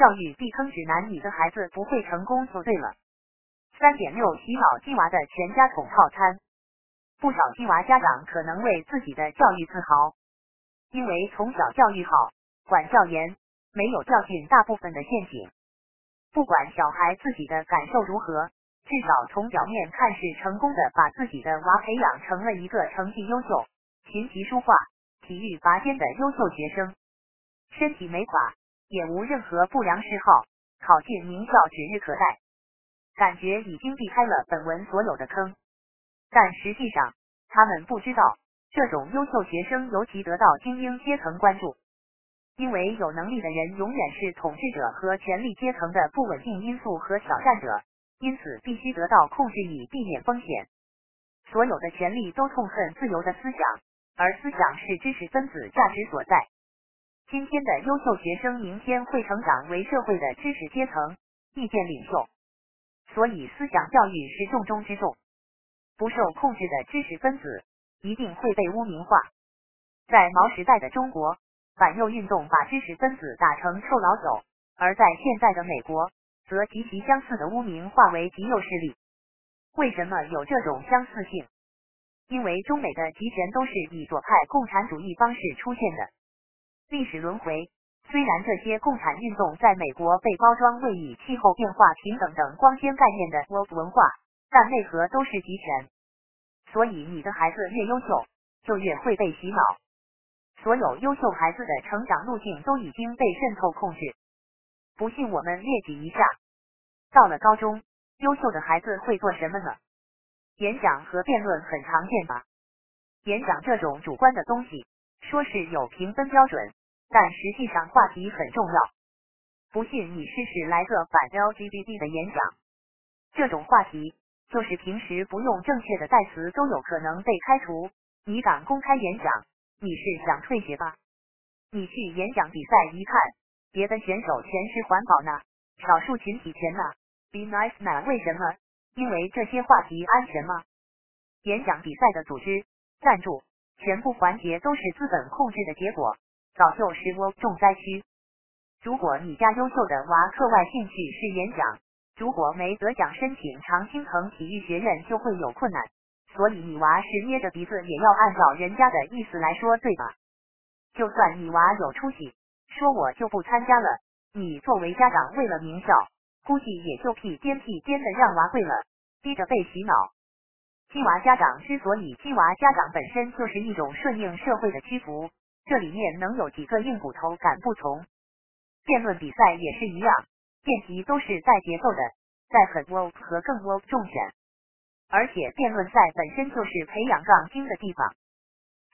教育避坑指南，你的孩子不会成功就对了。三点六，洗脑鸡娃的全家桶套餐。不少鸡娃家长可能为自己的教育自豪，因为从小教育好，管教严，没有教训大部分的陷阱。不管小孩自己的感受如何，至少从表面看是成功的，把自己的娃培养成了一个成绩优秀、琴棋书画、体育拔尖的优秀学生，身体没垮，也无任何不良嗜好，考进名校指日可待。感觉已经避开了本文所有的坑，但实际上他们不知道，这种优秀学生尤其得到精英阶层关注，因为有能力的人永远是统治者和权力阶层的不稳定因素和挑战者，因此必须得到控制以避免风险。所有的权力都痛恨自由的思想，而思想是知识分子价值所在。今天的优秀学生，明天会成长为社会的知识阶层、意见领袖。所以，思想教育是重中之重。不受控制的知识分子一定会被污名化。在毛时代的中国，反右运动把知识分子打成臭老九；而在现在的美国，则极其相似的污名化为极右势力。为什么有这种相似性？因为中美的集权都是以左派共产主义方式出现的。历史轮回。虽然这些共产运动在美国被包装为以气候变化、平等等光鲜概念的 woke 文化，但内核都是集权。所以，你的孩子越优秀，就越会被洗脑。所有优秀孩子的成长路径都已经被渗透控制。不信，我们列举一下：到了高中，优秀的孩子会做什么呢？演讲和辩论很常见吧？演讲这种主观的东西，说是有评分标准。但实际上话题很重要，不信你试试来个反 LGBT 的演讲。这种话题就是平时不用正确的代词都有可能被开除。你敢公开演讲，你是想退学吧？你去演讲比赛一看，别的选手全是环保呢，少数群体全呢，Be nice 呢。为什么？因为这些话题安全吗？演讲比赛的组织、赞助，全部环节都是资本控制的结果。早就是窝重灾区。如果你家优秀的娃课外兴趣是演讲，如果没得奖申请常青藤体育学院就会有困难。所以你娃是捏着鼻子也要按照人家的意思来说，对吧？就算你娃有出息，说我就不参加了，你作为家长为了名校，估计也就屁颠屁颠的让娃跪了，逼着被洗脑。鸡娃家长之所以鸡娃家长本身就是一种顺应社会的屈服。这里面能有几个硬骨头敢不从？辩论比赛也是一样，辩题都是带节奏的，在很 w o k 和更 woke 中选。而且辩论赛本身就是培养杠精的地方。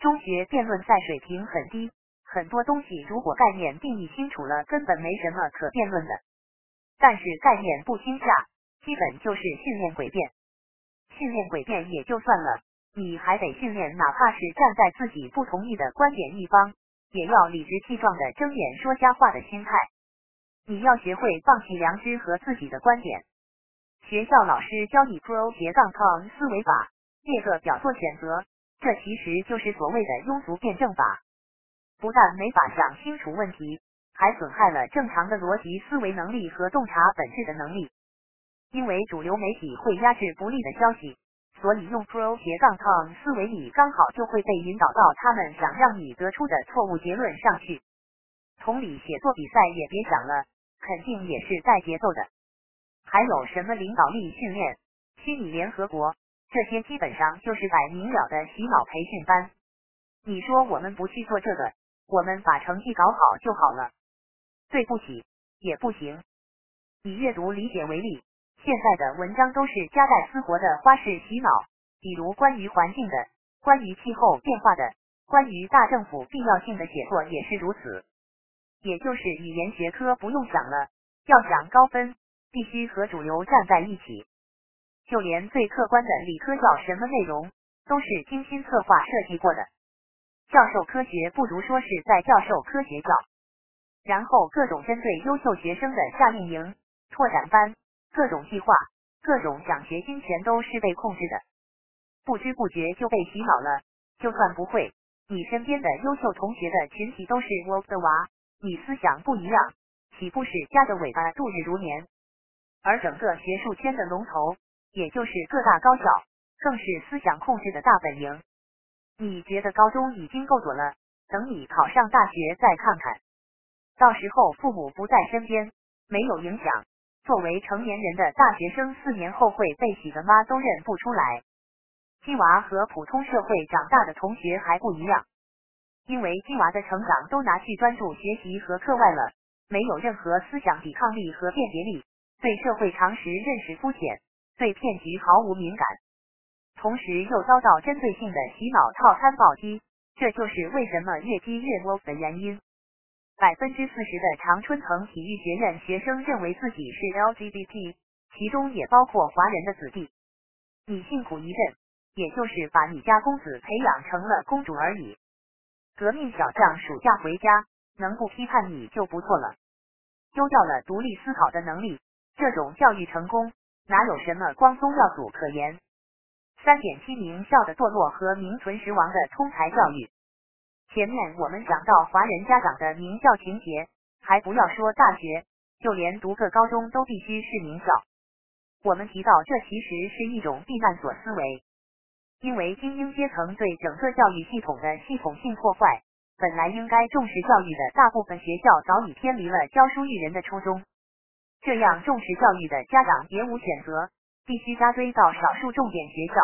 中学辩论赛水平很低，很多东西如果概念定义清楚了，根本没什么可辩论的。但是概念不清下，基本就是训练诡辩。训练诡辩也就算了。你还得训练，哪怕是站在自己不同意的观点一方，也要理直气壮的睁眼说瞎话的心态。你要学会放弃良知和自己的观点。学校老师教你 pro 斜杠 con 思维法，列个表做选择，这其实就是所谓的庸俗辩证法。不但没法想清楚问题，还损害了正常的逻辑思维能力和洞察本质的能力。因为主流媒体会压制不利的消息。所以用 pro 斜杠 con 思维，你刚好就会被引导到他们想让你得出的错误结论上去。同理，写作比赛也别想了，肯定也是带节奏的。还有什么领导力训练、虚拟联合国，这些基本上就是摆明了的洗脑培训班。你说我们不去做这个，我们把成绩搞好就好了？对不起，也不行。以阅读理解为例。现在的文章都是夹带私活的花式洗脑，比如关于环境的、关于气候变化的、关于大政府必要性的写作也是如此。也就是语言学科不用想了，要想高分，必须和主流站在一起。就连最客观的理科教什么内容，都是精心策划设计过的。教授科学不如说是在教授科学教。然后各种针对优秀学生的夏令营、拓展班。各种计划、各种奖学金全都是被控制的，不知不觉就被洗脑了。就算不会，你身边的优秀同学的群体都是 woke 的娃，你思想不一样，岂不是夹着尾巴度日如年？而整个学术圈的龙头，也就是各大高校，更是思想控制的大本营。你觉得高中已经够多了，等你考上大学再看看，到时候父母不在身边，没有影响。作为成年人的大学生，四年后会被洗的妈都认不出来。鸡娃和普通社会长大的同学还不一样，因为鸡娃的成长都拿去专注学习和课外了，没有任何思想抵抗力和辨别力，对社会常识认识肤浅，对骗局毫无敏感，同时又遭到针对性的洗脑套餐暴击，这就是为什么越积越多的原因。百分之四十的常春藤体育学院学生认为自己是 LGBT，其中也包括华人的子弟。你辛苦一阵，也就是把你家公子培养成了公主而已。革命小将暑假回家，能不批判你就不错了。丢掉了独立思考的能力，这种教育成功哪有什么光宗耀祖可言？三点七名校的堕落和名存实亡的通才教育。前面我们讲到华人家长的名校情节，还不要说大学，就连读个高中都必须是名校。我们提到这其实是一种避难所思维，因为精英阶层对整个教育系统的系统性破坏，本来应该重视教育的大部分学校早已偏离了教书育人的初衷。这样重视教育的家长别无选择，必须扎堆到少数重点学校、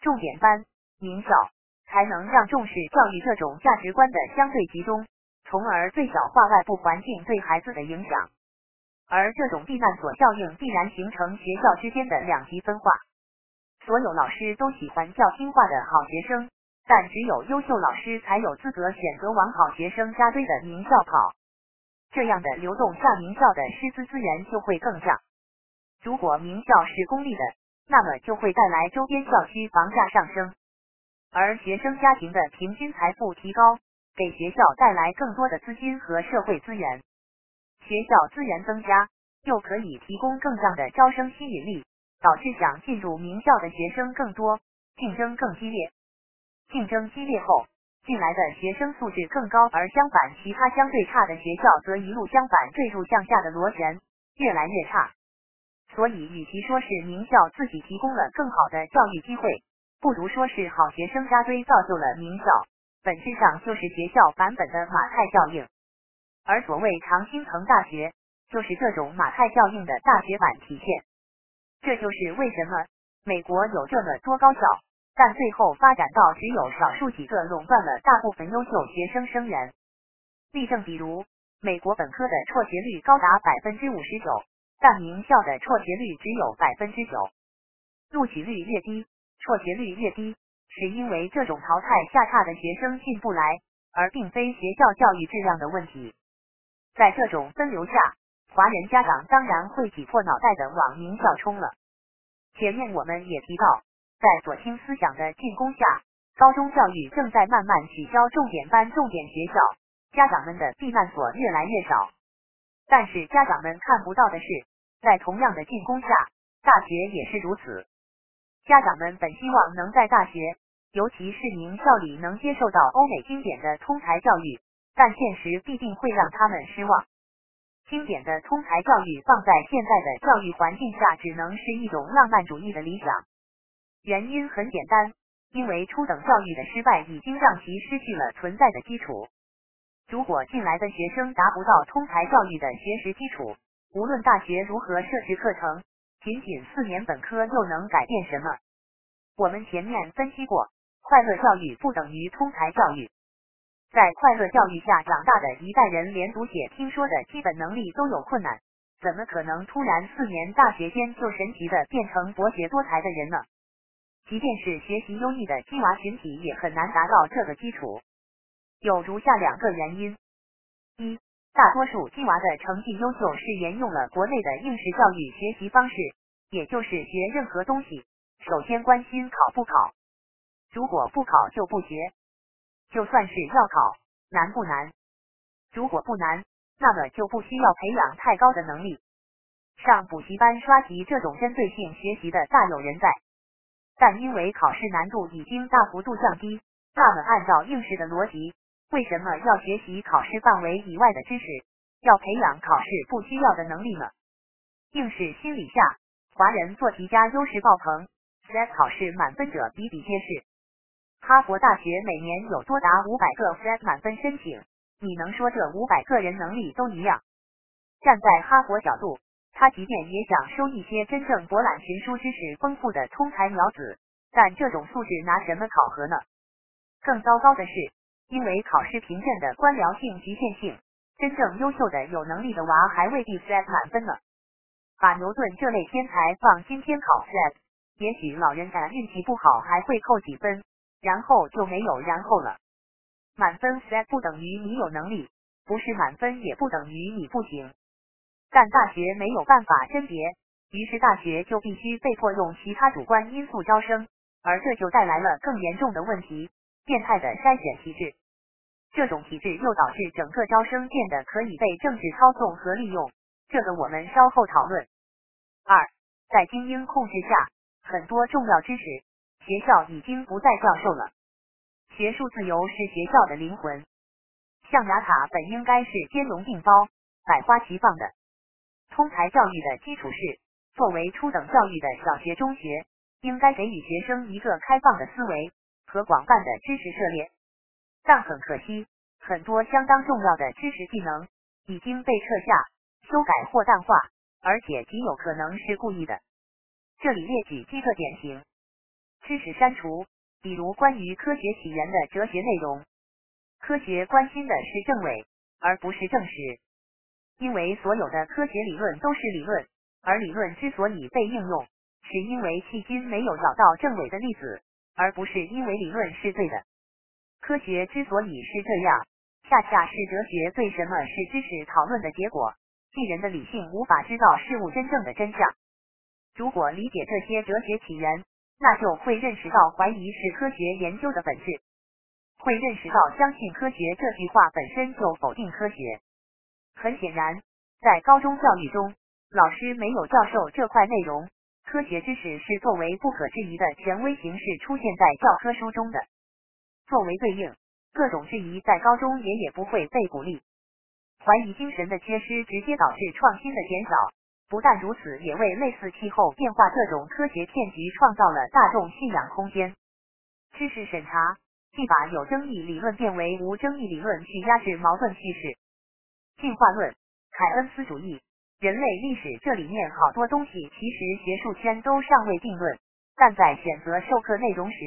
重点班、名校。才能让重视教育这种价值观的相对集中，从而最小化外部环境对孩子的影响。而这种避难所效应必然形成学校之间的两极分化。所有老师都喜欢较听话的好学生，但只有优秀老师才有资格选择往好学生扎堆的名校跑。这样的流动下，名校的师资资源就会更降。如果名校是公立的，那么就会带来周边校区房价上升。而学生家庭的平均财富提高，给学校带来更多的资金和社会资源，学校资源增加，又可以提供更大的招生吸引力，导致想进入名校的学生更多，竞争更激烈。竞争激烈后，进来的学生素质更高，而相反，其他相对差的学校则一路相反坠入向下的螺旋，越来越差。所以，与其说是名校自己提供了更好的教育机会，不如说是好学生扎堆造就了名校，本质上就是学校版本的马太效应。而所谓常青藤大学，就是这种马太效应的大学版体现。这就是为什么美国有这么多高校，但最后发展到只有少数几个垄断了大部分优秀学生生源。例证比如，美国本科的辍学率高达百分之五十九，但名校的辍学率只有百分之九，录取率越低。辍学率越低，是因为这种淘汰下差的学生进不来，而并非学校教育质量的问题。在这种分流下，华人家长当然会挤破脑袋的往名校冲了。前面我们也提到，在左倾思想的进攻下，高中教育正在慢慢取消重点班、重点学校，家长们的避难所越来越少。但是家长们看不到的是，在同样的进攻下，大学也是如此。家长们本希望能在大学，尤其是名校里能接受到欧美经典的通才教育，但现实必定会让他们失望。经典的通才教育放在现在的教育环境下，只能是一种浪漫主义的理想。原因很简单，因为初等教育的失败已经让其失去了存在的基础。如果进来的学生达不到通才教育的学识基础，无论大学如何设置课程。仅仅四年本科又能改变什么？我们前面分析过，快乐教育不等于通才教育。在快乐教育下长大的一代人，连读写听说的基本能力都有困难，怎么可能突然四年大学间就神奇的变成博学多才的人呢？即便是学习优异的鸡娃群体，也很难达到这个基础。有如下两个原因：一。大多数鸡娃的成绩优秀，是沿用了国内的应试教育学习方式，也就是学任何东西，首先关心考不考，如果不考就不学，就算是要考，难不难？如果不难，那么就不需要培养太高的能力。上补习班刷题这种针对性学习的大有人在，但因为考试难度已经大幅度降低，那么按照应试的逻辑。为什么要学习考试范围以外的知识？要培养考试不需要的能力呢？应试心理下，华人做题家优势爆棚，SAT 考试满分者比比皆是。哈佛大学每年有多达五百个 SAT 满分申请，你能说这五百个人能力都一样？站在哈佛角度，他即便也想收一些真正博览群书、知识丰富的通才苗子，但这种素质拿什么考核呢？更糟糕的是，因为考试凭证的官僚性、局限性，真正优秀的、有能力的娃还未必 SAT 满分呢。把牛顿这类天才放今天考 SAT，也许老人家运气不好还会扣几分。然后就没有然后了。满分 SAT 不等于你有能力，不是满分也不等于你不行。但大学没有办法甄别，于是大学就必须被迫用其他主观因素招生，而这就带来了更严重的问题：变态的筛选体制。这种体制又导致整个招生变得可以被政治操纵和利用，这个我们稍后讨论。二，在精英控制下，很多重要知识。学校已经不再教授了。学术自由是学校的灵魂。象牙塔本应该是兼容并包、百花齐放的。通才教育的基础是，作为初等教育的小学、中学，应该给予学生一个开放的思维和广泛的知识涉猎。但很可惜，很多相当重要的知识技能已经被撤下、修改或淡化，而且极有可能是故意的。这里列举几个典型。知识删除，比如关于科学起源的哲学内容。科学关心的是证伪，而不是正史，因为所有的科学理论都是理论，而理论之所以被应用，是因为迄今没有找到证伪的例子，而不是因为理论是对的。科学之所以是这样，恰恰是哲学对什么是知识讨论的结果，即人的理性无法知道事物真正的真相。如果理解这些哲学起源，那就会认识到怀疑是科学研究的本质，会认识到相信科学这句话本身就否定科学。很显然，在高中教育中，老师没有教授这块内容，科学知识是作为不可质疑的权威形式出现在教科书中的。作为对应，各种质疑在高中也也不会被鼓励。怀疑精神的缺失直接导致创新的减少。不但如此，也为类似气候变化这种科学骗局创造了大众信仰空间。知识审查既把有争议理论变为无争议理论，去压制矛盾叙事。进化论、凯恩斯主义、人类历史这里面好多东西，其实学术圈都尚未定论，但在选择授课内容时，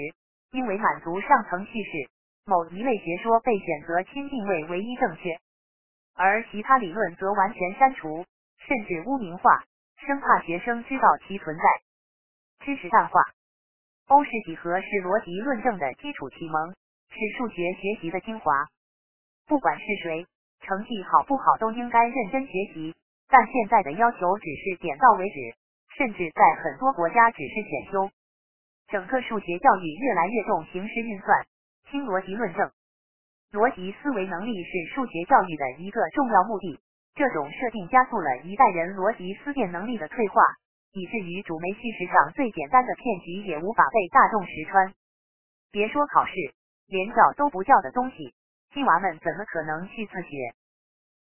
因为满足上层叙事，某一类学说被选择亲定位唯一正确，而其他理论则完全删除。甚至污名化，生怕学生知道其存在。知识淡化，欧式几何是逻辑论证的基础启蒙，是数学学习的精华。不管是谁，成绩好不好都应该认真学习。但现在的要求只是点到为止，甚至在很多国家只是选修。整个数学教育越来越重形式运算，轻逻辑论证。逻辑思维能力是数学教育的一个重要目的。这种设定加速了一代人逻辑思辨能力的退化，以至于主媒叙事上最简单的骗局也无法被大众识穿。别说考试，连教都不教的东西，鸡娃们怎么可能去自学？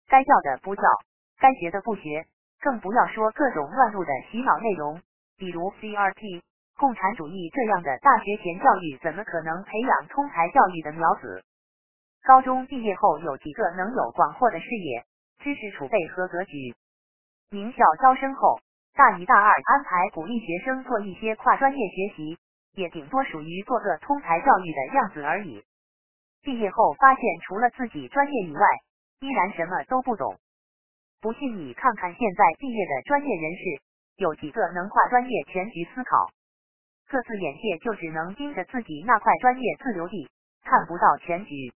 该教的不教，该学的不学，更不要说各种乱入的洗脑内容，比如 CRT、共产主义这样的大学前教育，怎么可能培养通才教育的苗子？高中毕业后有几个能有广阔的视野？知识储备和格局。名校招生后，大一、大二安排鼓励学生做一些跨专业学习，也顶多属于做个通才教育的样子而已。毕业后发现，除了自己专业以外，依然什么都不懂。不信你看看现在毕业的专业人士，有几个能跨专业全局思考？各自眼界就只能盯着自己那块专业自留地，看不到全局。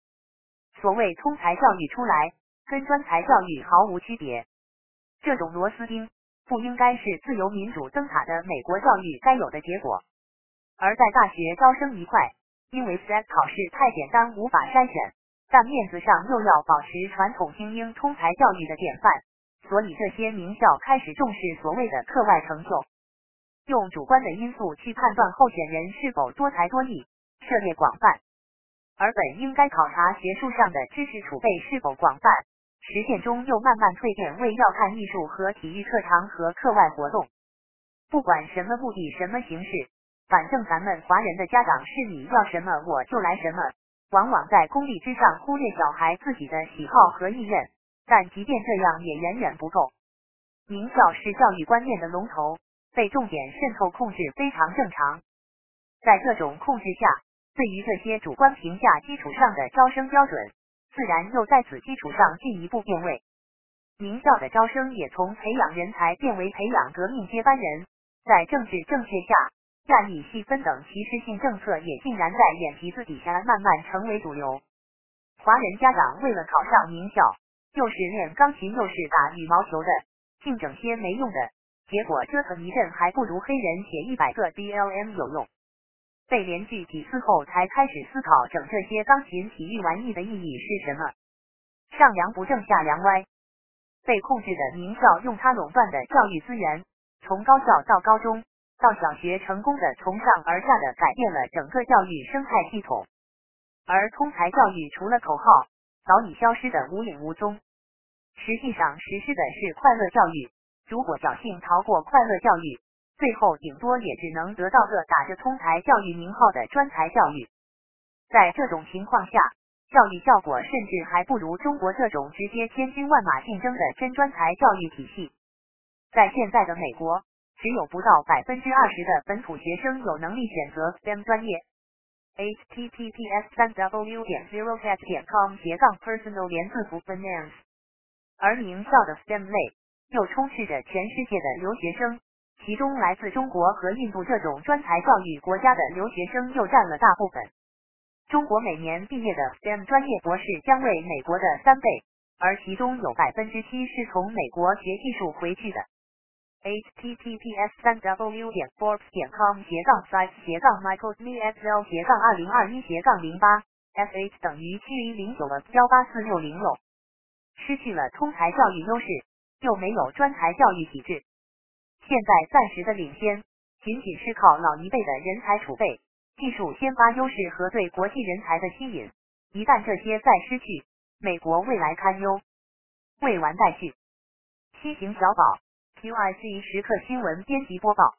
所谓通才教育出来。跟专才教育毫无区别，这种螺丝钉不应该是自由民主灯塔的美国教育该有的结果。而在大学招生一块，因为 SAT 考试太简单无法筛选，但面子上又要保持传统精英通才教育的典范，所以这些名校开始重视所谓的课外成就，用主观的因素去判断候选人是否多才多艺、涉猎广泛，而本应该考察学术上的知识储备是否广泛。实践中又慢慢蜕变为要看艺术和体育特长和课外活动。不管什么目的、什么形式，反正咱们华人的家长是你要什么我就来什么，往往在功利之上忽略小孩自己的喜好和意愿。但即便这样，也远远不够。名校是教育观念的龙头，被重点渗透控制非常正常。在这种控制下，对于这些主观评价基础上的招生标准。自然又在此基础上进一步变位，名校的招生也从培养人才变为培养革命接班人。在政治正确下，亚裔细分等歧视性政策也竟然在眼皮子底下慢慢成为主流。华人家长为了考上名校，又是练钢琴又是打羽毛球的，净整些没用的，结果折腾一阵还不如黑人写一百个 BLM 有用。被连续几次后，才开始思考整这些钢琴体育玩意的意义是什么。上梁不正下梁歪，被控制的名校用它垄断的教育资源，从高校到高中到小学，成功的从上而下的改变了整个教育生态系统。而通才教育除了口号，早已消失的无影无踪。实际上实施的是快乐教育。如果侥幸逃过快乐教育，最后顶多也只能得到个打着通才教育名号的专才教育，在这种情况下，教育效果甚至还不如中国这种直接千军万马竞争的真专才教育体系。在现在的美国，只有不到百分之二十的本土学生有能力选择 STEM 专业。Https 三 w 点 zero hat 点 com 斜杠 personal 连字符 finance，而名校的 STEM 类又充斥着全世界的留学生。其中来自中国和印度这种专才教育国家的留学生又占了大部分。中国每年毕业的 STEM 专业博士将为美国的三倍，而其中有百分之七是从美国学技术回去的。Https 三 w 点 forbes 点 com 斜杠 five 斜杠 michael m s l 斜杠二零二一斜杠零八 fh 等于七零零九了幺八四六零六，失去了通才教育优势，又没有专才教育体制。现在暂时的领先，仅仅是靠老一辈的人才储备、技术先发优势和对国际人才的吸引。一旦这些再失去，美国未来堪忧。未完待续。西行小宝，QIC 时刻新闻编辑播报。